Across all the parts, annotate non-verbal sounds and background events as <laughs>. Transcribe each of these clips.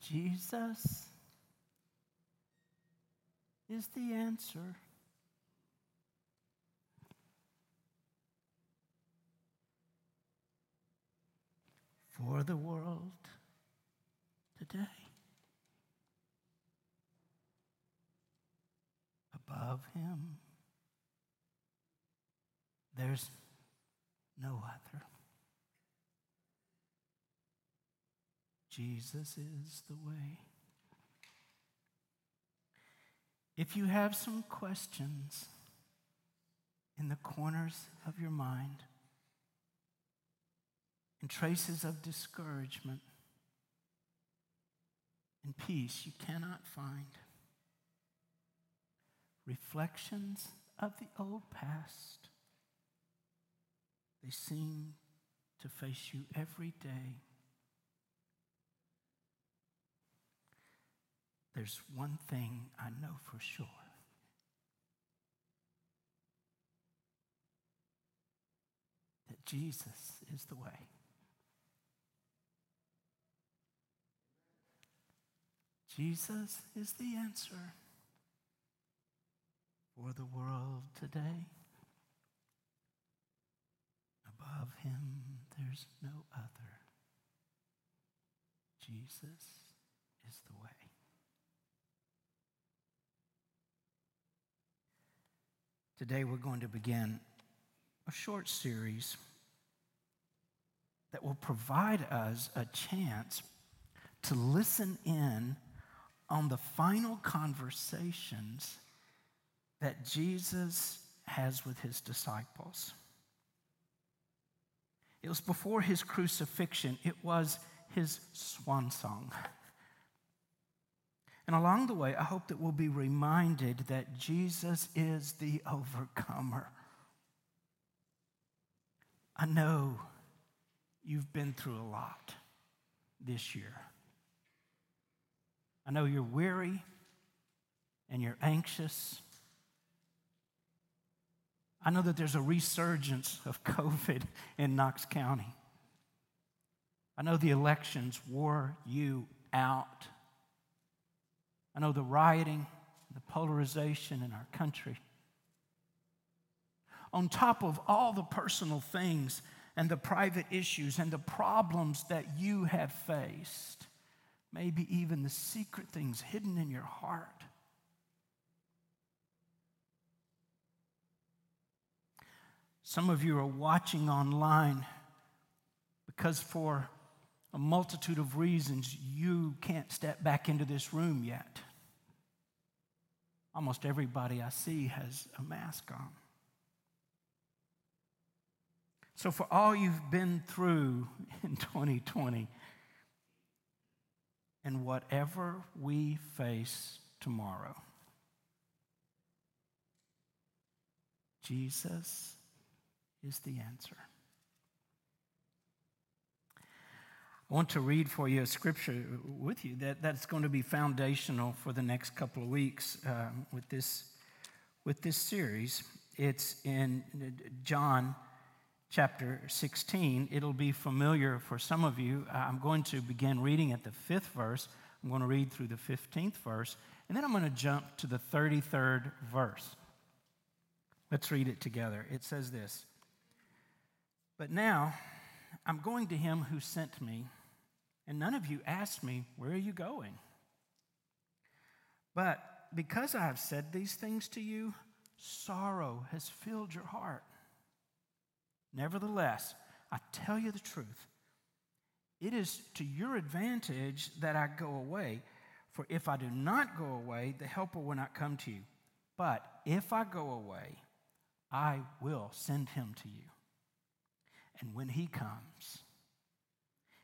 Jesus is the answer. For the world today. Above him, there's no other. Jesus is the way. If you have some questions in the corners of your mind and traces of discouragement and peace you cannot find, reflections of the old past, they seem to face you every day. There's one thing I know for sure. That Jesus is the way. Jesus is the answer for the world today. Above him, there's no other. Jesus is the way. Today, we're going to begin a short series that will provide us a chance to listen in on the final conversations that Jesus has with his disciples. It was before his crucifixion, it was his swan song. <laughs> And along the way, I hope that we'll be reminded that Jesus is the overcomer. I know you've been through a lot this year. I know you're weary and you're anxious. I know that there's a resurgence of <laughs> COVID in Knox County. I know the elections wore you out. I know the rioting, the polarization in our country. On top of all the personal things and the private issues and the problems that you have faced, maybe even the secret things hidden in your heart. Some of you are watching online because, for a multitude of reasons, you can't step back into this room yet. Almost everybody I see has a mask on. So, for all you've been through <laughs> in 2020, and whatever we face tomorrow, Jesus is the answer. I want to read for you a scripture with you that, that's going to be foundational for the next couple of weeks uh, with, this, with this series. It's in John chapter 16. It'll be familiar for some of you. I'm going to begin reading at the fifth verse. I'm going to read through the 15th verse, and then I'm going to jump to the 33rd verse. Let's read it together. It says this But now I'm going to him who sent me and none of you asked me, Where are you going? But because I have said these things to you, sorrow has filled your heart. Nevertheless, I tell you the truth. It is to your advantage that I go away. For if I do not go away, the Helper will not come to you. But if I go away, I will send him to you. And when he comes,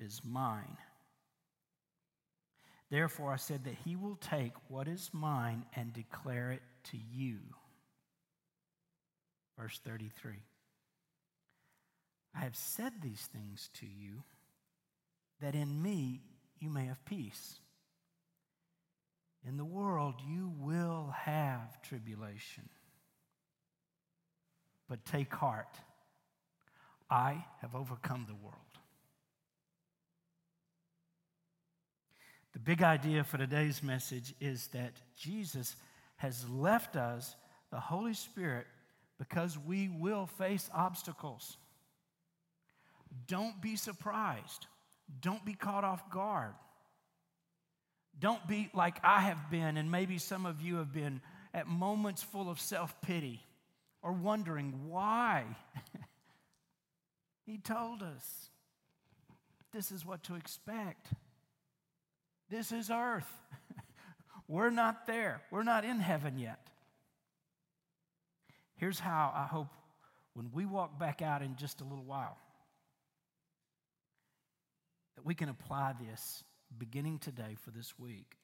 is mine. Therefore, I said that he will take what is mine and declare it to you. Verse 33 I have said these things to you that in me you may have peace. In the world you will have tribulation. But take heart, I have overcome the world. The big idea for today's message is that Jesus has left us the Holy Spirit because we will face obstacles. Don't be surprised. Don't be caught off guard. Don't be like I have been, and maybe some of you have been, at moments full of self pity or wondering why. <laughs> he told us this is what to expect. This is earth. <laughs> We're not there, we're not in heaven yet. Here's how I hope when we walk back out in just a little while that we can apply this beginning today for this week.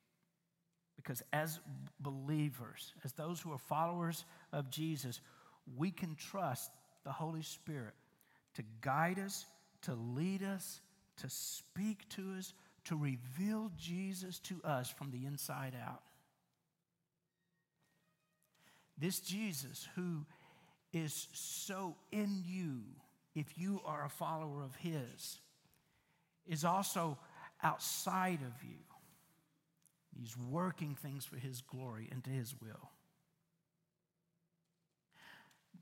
Because as believers, as those who are followers of Jesus, we can trust the Holy Spirit to guide us, to lead us, to speak to us, to reveal Jesus to us from the inside out. This Jesus who is so in you, if you are a follower of His, is also outside of you. He's working things for His glory and to His will.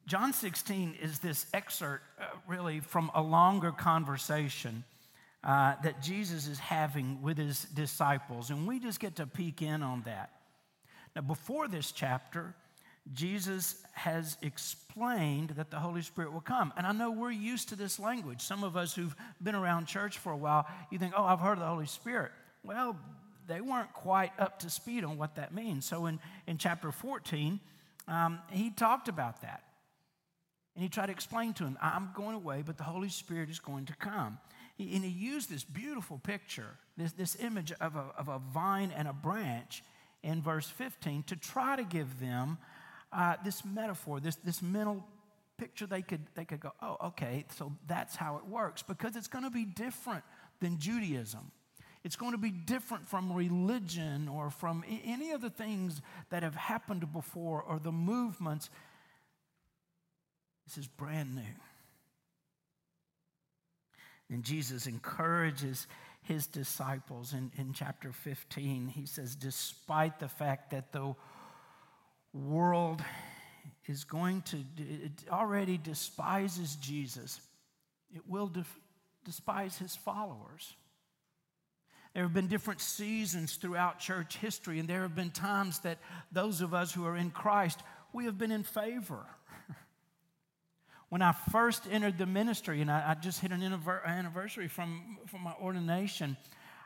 John 16 is this excerpt, uh, really, from a longer conversation uh, that Jesus is having with his disciples. And we just get to peek in on that. Now, before this chapter, Jesus has explained that the Holy Spirit will come. And I know we're used to this language. Some of us who've been around church for a while, you think, oh, I've heard of the Holy Spirit. Well, they weren't quite up to speed on what that means. So in, in chapter 14, um, he talked about that. And he tried to explain to him, I'm going away, but the Holy Spirit is going to come. And he used this beautiful picture, this, this image of a, of a vine and a branch in verse 15 to try to give them uh, this metaphor, this, this mental picture they could, they could go, oh, okay, so that's how it works because it's going to be different than Judaism. It's going to be different from religion or from any of the things that have happened before or the movements. This is brand new. And Jesus encourages his disciples in, in chapter 15. He says, despite the fact that the world is going to, it already despises Jesus, it will def- despise his followers. There have been different seasons throughout church history, and there have been times that those of us who are in Christ, we have been in favor. When I first entered the ministry, and I, I just hit an anniversary from, from my ordination,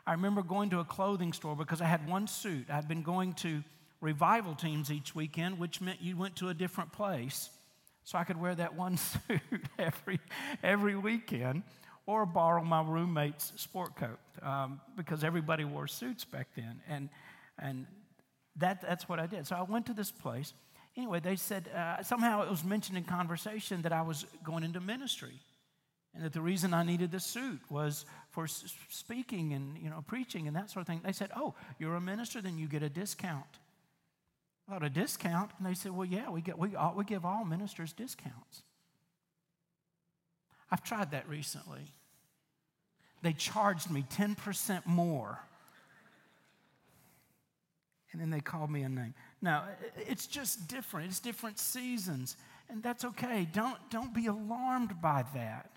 I remember going to a clothing store because I had one suit. I'd been going to revival teams each weekend, which meant you went to a different place. So I could wear that one <laughs> suit every, every weekend or borrow my roommate's sport coat um, because everybody wore suits back then. And, and that, that's what I did. So I went to this place anyway, they said uh, somehow it was mentioned in conversation that I was going into ministry and that the reason I needed the suit was for speaking and you know preaching and that sort of thing. They said, "Oh, you're a minister, then you get a discount." Well, a discount, and they said, "Well, yeah, we get we all, we give all ministers discounts." I've tried that recently. They charged me ten percent more, and then they called me a name. Now, it's just different. It's different seasons. And that's okay. Don't, don't be alarmed by that.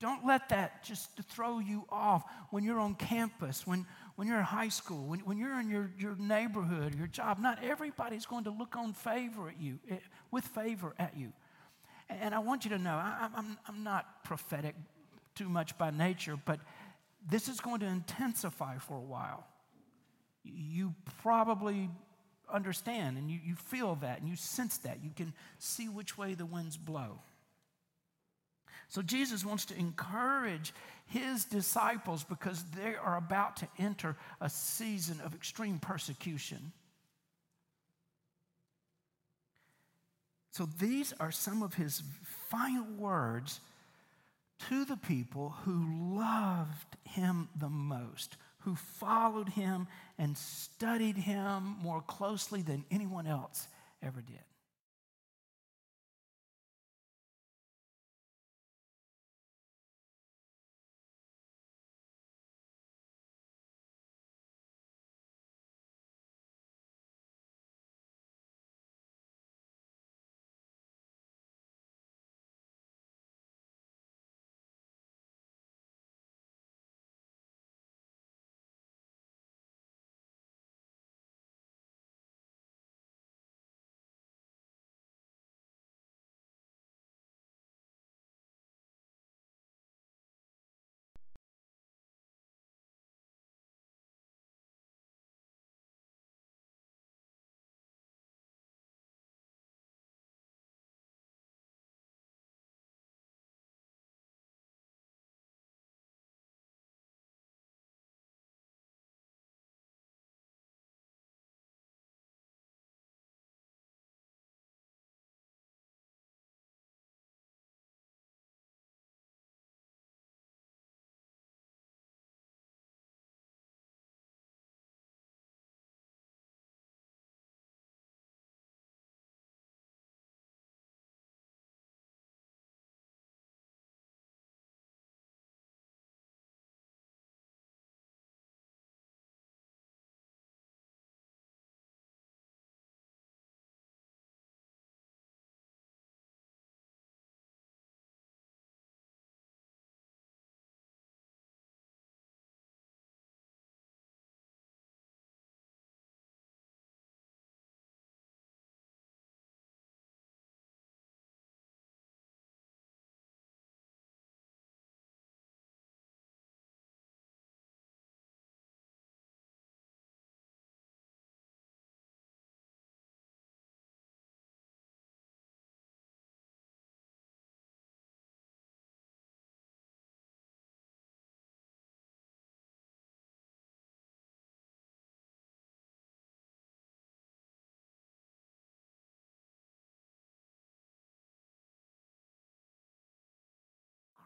Don't let that just throw you off when you're on campus, when, when you're in high school, when, when you're in your, your neighborhood, your job. Not everybody's going to look on favor at you, eh, with favor at you. And I want you to know, I, I'm, I'm not prophetic too much by nature, but this is going to intensify for a while. You probably understand and you, you feel that and you sense that. You can see which way the winds blow. So Jesus wants to encourage his disciples because they are about to enter a season of extreme persecution. So these are some of his final words to the people who loved him the most, who followed him and studied him more closely than anyone else ever did.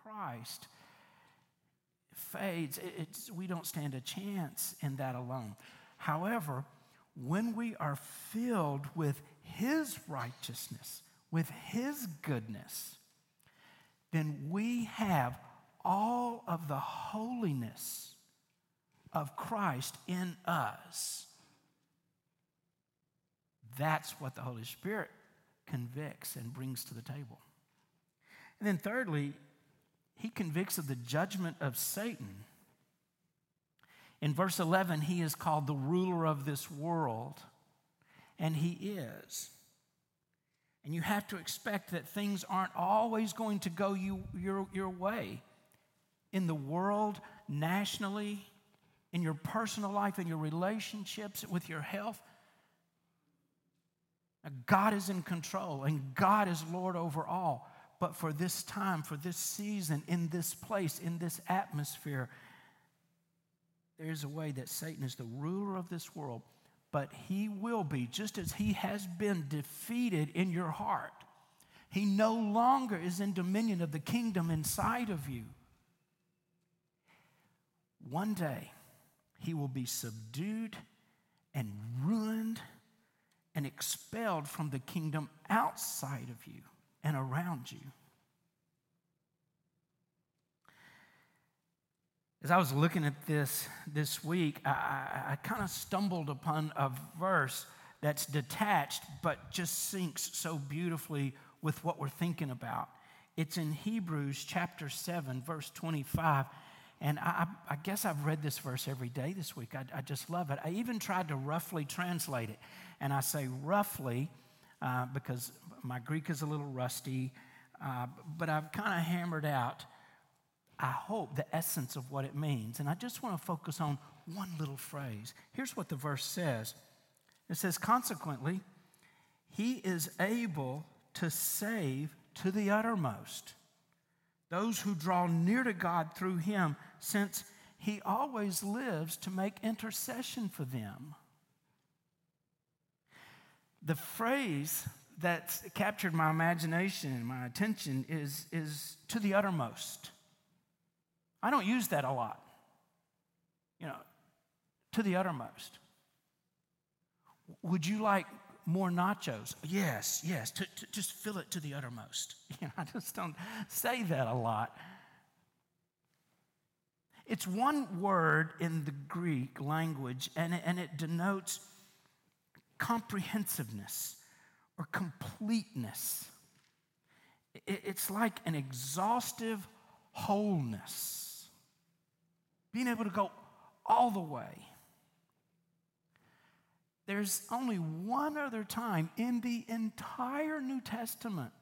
Christ fades, it's, we don't stand a chance in that alone. However, when we are filled with His righteousness, with His goodness, then we have all of the holiness of Christ in us. That's what the Holy Spirit convicts and brings to the table. And then, thirdly, he convicts of the judgment of Satan. In verse 11, he is called the ruler of this world, and he is. And you have to expect that things aren't always going to go you, your, your way. In the world, nationally, in your personal life, in your relationships, with your health, God is in control and God is Lord over all but for this time, for this season, in this place, in this atmosphere, there's a way that Satan is the ruler of this world, but he will be, just as he has been defeated in your heart. He no longer is in dominion of the kingdom inside of you. One day, he will be subdued and ruined and expelled from the kingdom outside of you and around you. As I was looking at this this week, I, I, I kind of stumbled upon a verse that's detached but just syncs so beautifully with what we're thinking about. It's in Hebrews chapter 7, verse 25. And I, I, guess I've read this verse every day this week. I, I, just love it. I even tried to roughly translate it. And I say roughly uh, because my Greek is a little rusty, uh, but I've kind of hammered out, I hope, the essence of what it means. And I just want to focus on one little phrase. Here's what the verse says it says, Consequently, he is able to save to the uttermost those who draw near to God through him, since he always lives to make intercession for them. The phrase that captured my imagination and my attention is, is to the uttermost. I don't use that a lot. You know, to the uttermost. Would you like more nachos? Yes, yes, to, to just fill it to the uttermost. <laughs> You know, I just don't say that a lot. It's one word in the Greek language, and and it denotes comprehensiveness or completeness. It's like an exhaustive wholeness, being able to go all the way. There's only one other time in the entire New Testament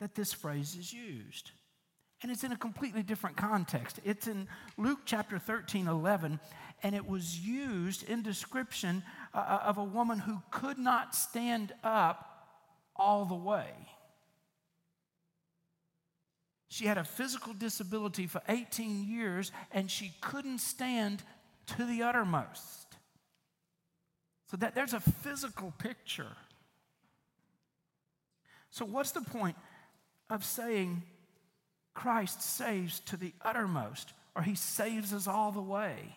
that this phrase is used. And it's in a completely different context. It's in Luke chapter 13, 11, and it was used in description uh, of a woman who could not stand up all the way. She had a physical disability for 18 years, and she couldn't stand to the uttermost. So that there's a physical picture. So what's the point of saying Christ saves to the uttermost or he saves us all the way?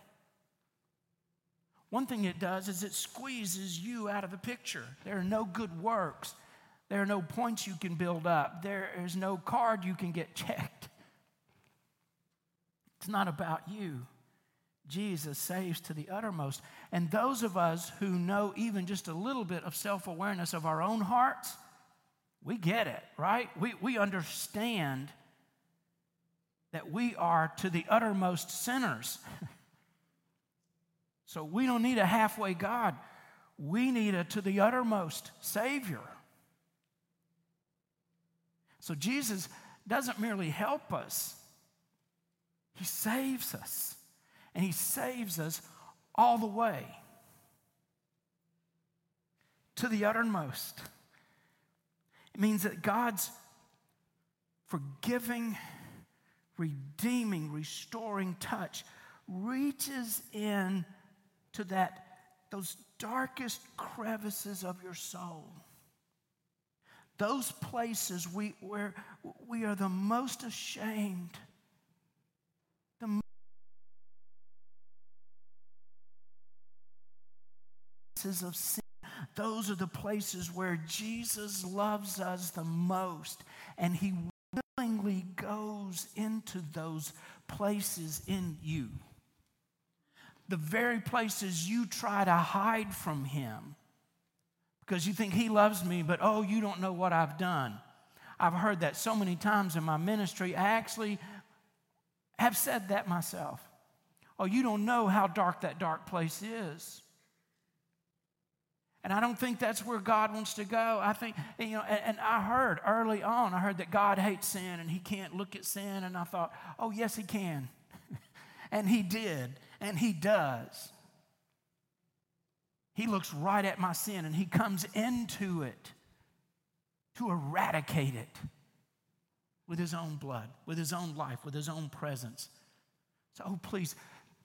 One thing it does is it squeezes you out of the picture. There are no good works. There are no points you can build up. There is no card you can get checked. It's not about you. Jesus saves to the uttermost. And those of us who know even just a little bit of self awareness of our own hearts, we get it, right? We, we understand that we are to the uttermost sinners. <laughs> so we don't need a halfway God, we need a to the uttermost Savior. So Jesus doesn't merely help us, He saves us and He saves us all the way to the uttermost. It means that God's forgiving, redeeming, restoring touch reaches in to that those darkest crevices of your soul. Those places we, where we are the most ashamed the places of sin. Those are the places where Jesus loves us the most, and He willingly goes into those places in you. The very places you try to hide from Him because you think He loves me, but oh, you don't know what I've done. I've heard that so many times in my ministry. I actually have said that myself. Oh, you don't know how dark that dark place is. And I don't think that's where God wants to go. I think, you know, and, and, I heard early on, I heard that God hates sin and he can't look at sin. And I thought, oh, yes, he can. <laughs> and he did, and he does. He looks right at my sin and he comes into it to eradicate it with his own blood, with his own life, with his own presence. So, oh, please,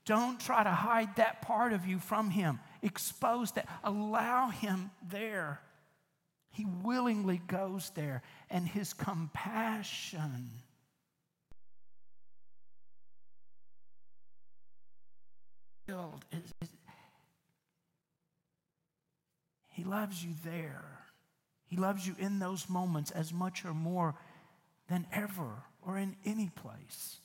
don't try to hide that part of you from him. Expose that. Allow him there. He willingly goes there, and his compassion. He loves you there. He loves you in those moments as much or more than ever or in any place.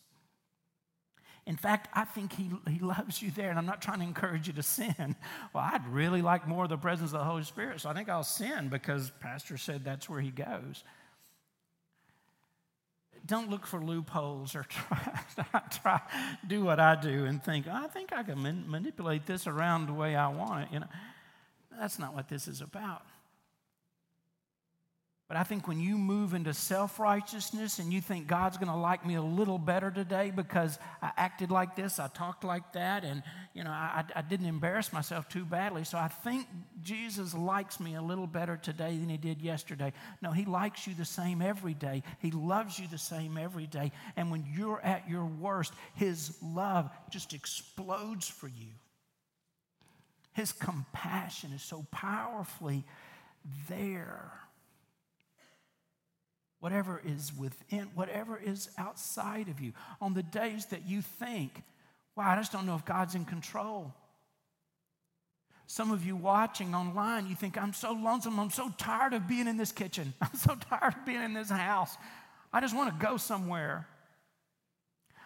In fact, I think he, he loves you there, and I'm not trying to encourage you to sin. <laughs> Well, I'd really like more of the presence of the Holy Spirit, so I think I'll sin because Pastor said that's where he goes. Don't look for loopholes or <laughs> try, try do what I do and think, I think I can man- manipulate this around the way I want it. You know, that's not what this is about. But I think when you move into self righteousness and you think God's going to like me a little better today because I acted like this, I talked like that, and you know I, I didn't embarrass myself too badly, so I think Jesus likes me a little better today than he did yesterday. No, he likes you the same every day. He loves you the same every day. And when you're at your worst, his love just explodes for you. His compassion is so powerfully there whatever is within, whatever is outside of you. On the days that you think, wow, I just don't know if God's in control. Some of you watching online, you think, I'm so lonesome. I'm so tired of being in this kitchen. <laughs> I'm so tired of being in this house. I just want to go somewhere.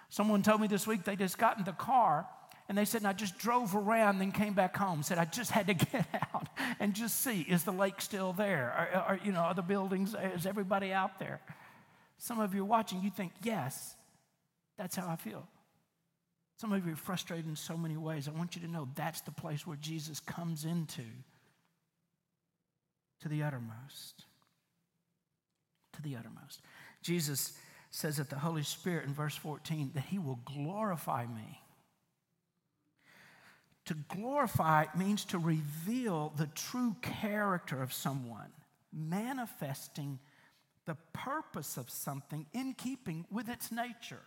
Someone told me this week they just got in the car and they said, and I just drove around, then came back home. Said, I just had to <laughs> get out and just see, is the lake still there? Are, are, you know, are the buildings, is everybody out there? Some of you are watching, you think, yes, that's how I feel. Some of you are frustrated in so many ways. I want you to know that's the place where Jesus comes into to the uttermost. To the uttermost. Jesus says that the Holy Spirit in verse 14 that he will glorify me. To glorify means to reveal the true character of someone, manifesting the purpose of something in keeping with its nature.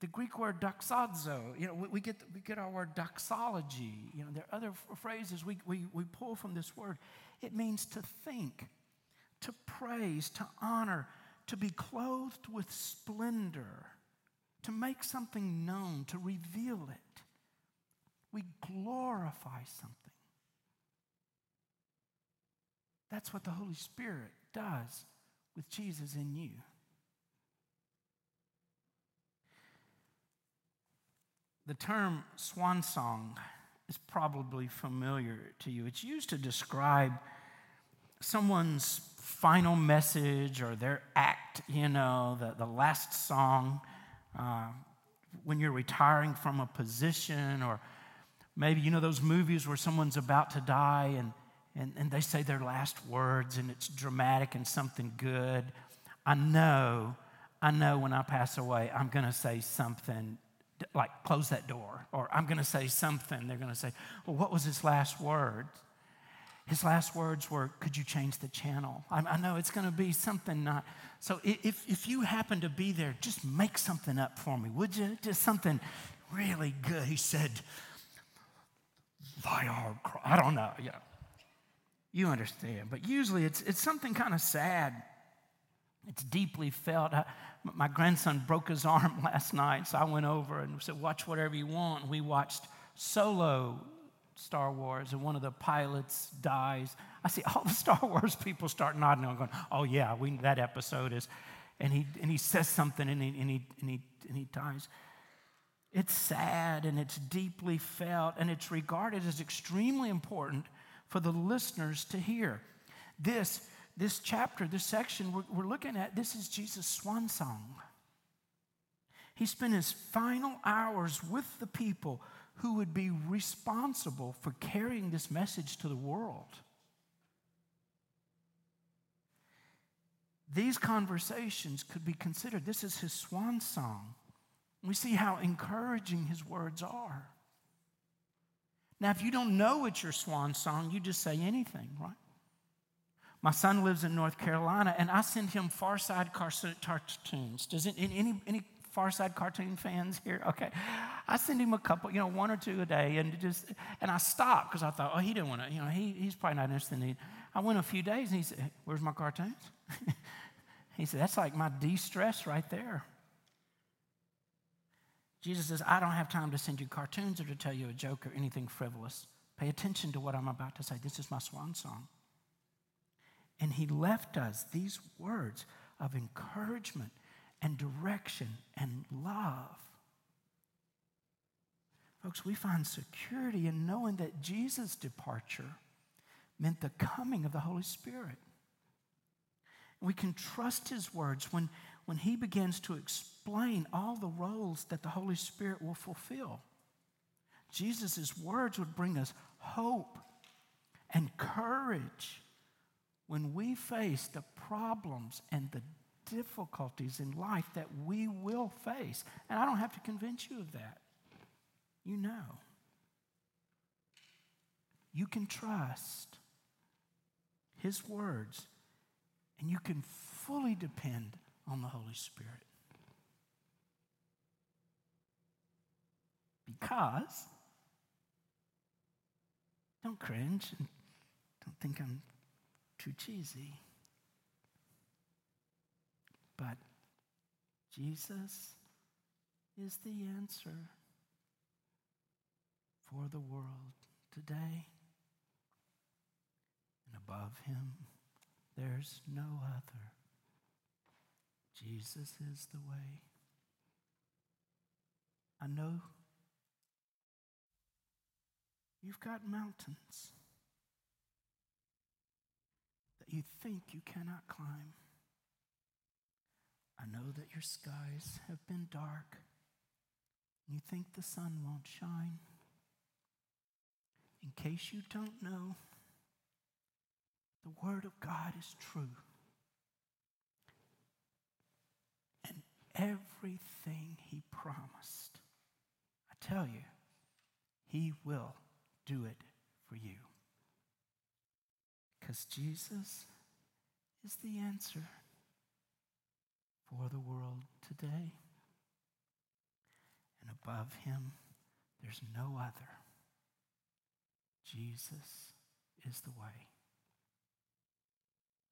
The Greek word doxazo, you know, we, get, we get our word doxology. You know, there are other phrases we, we, we pull from this word. It means to think, to praise, to honor, to be clothed with splendor to make something known, to reveal it. We glorify something. That's what the Holy Spirit does with Jesus in you. The term swan song is probably familiar to you. It's used to describe someone's final message or their act, you know, the, the last song uh, when you're retiring from a position, or maybe you know those movies where someone's about to die and, and, and they say their last words and it's dramatic and something good. I know, I know when I pass away, I'm going to say something like close that door, or I'm going to say something. They're going to say, Well, what was his last word? His last words were, Could you change the channel? I, I know it's going to be something not. So if, if you happen to be there, just make something up for me, would you? Just something really good. He said, I don't know. Yeah. You understand. But usually it's, it's something kind of sad. It's deeply felt. I, my grandson broke his arm <laughs> last night, so I went over and said, Watch whatever you want. We watched Solo Star Wars, and one of the pilots dies. I see all the <laughs> Star Wars people start nodding and going, "Oh yeah, we, that episode is," and he and he says something and he and he and he and he dies. It's sad and it's deeply felt and it's regarded as extremely important for the listeners to hear. This this chapter, this section we're, we're looking at, this is Jesus' swan song. He spent his final hours with the people who would be responsible for carrying this message to the world. These conversations could be considered this is his swan song. We see how encouraging his words are. Now, if you don't know it's your swan song, you just say anything, right? My son lives in North Carolina, and I send him Far Side cartoons. Does it, any, any Far Side cartoon fans here? Okay. I send him a couple, you know, one or two a day, and just and I stopped because I thought, oh, he didn't want to, you know, he, he's probably not interested in it. I went a few days, and he said, "Where's my cartoons?" <laughs> he said, "That's like my de-stress right there." Jesus says, "I don't have time to send you cartoons or to tell you a joke or anything frivolous. Pay attention to what I'm about to say. This is my swan song." And he left us these words of encouragement and direction and love. Folks, we find security in knowing that Jesus' departure meant the coming of the Holy Spirit. We can trust his words when, when he begins to explain all the roles that the Holy Spirit will fulfill. Jesus' words would bring us hope and courage when we face the problems and the difficulties in life that we will face. And I don't have to convince you of that. You know. You can trust His words, and you can fully depend on the Holy Spirit. Because, don't cringe and don't think I'm too cheesy. But Jesus is the answer for the world today. And above him, there's no other. Jesus is the way. I know you've got mountains that you think you cannot climb. I know that your skies have been dark. And you think the sun won't shine. In case you don't know, the Word of God is true. And everything He promised, I tell you, He will do it for you. Because Jesus is the answer for the world today. And above him, there's no other. Jesus is the way.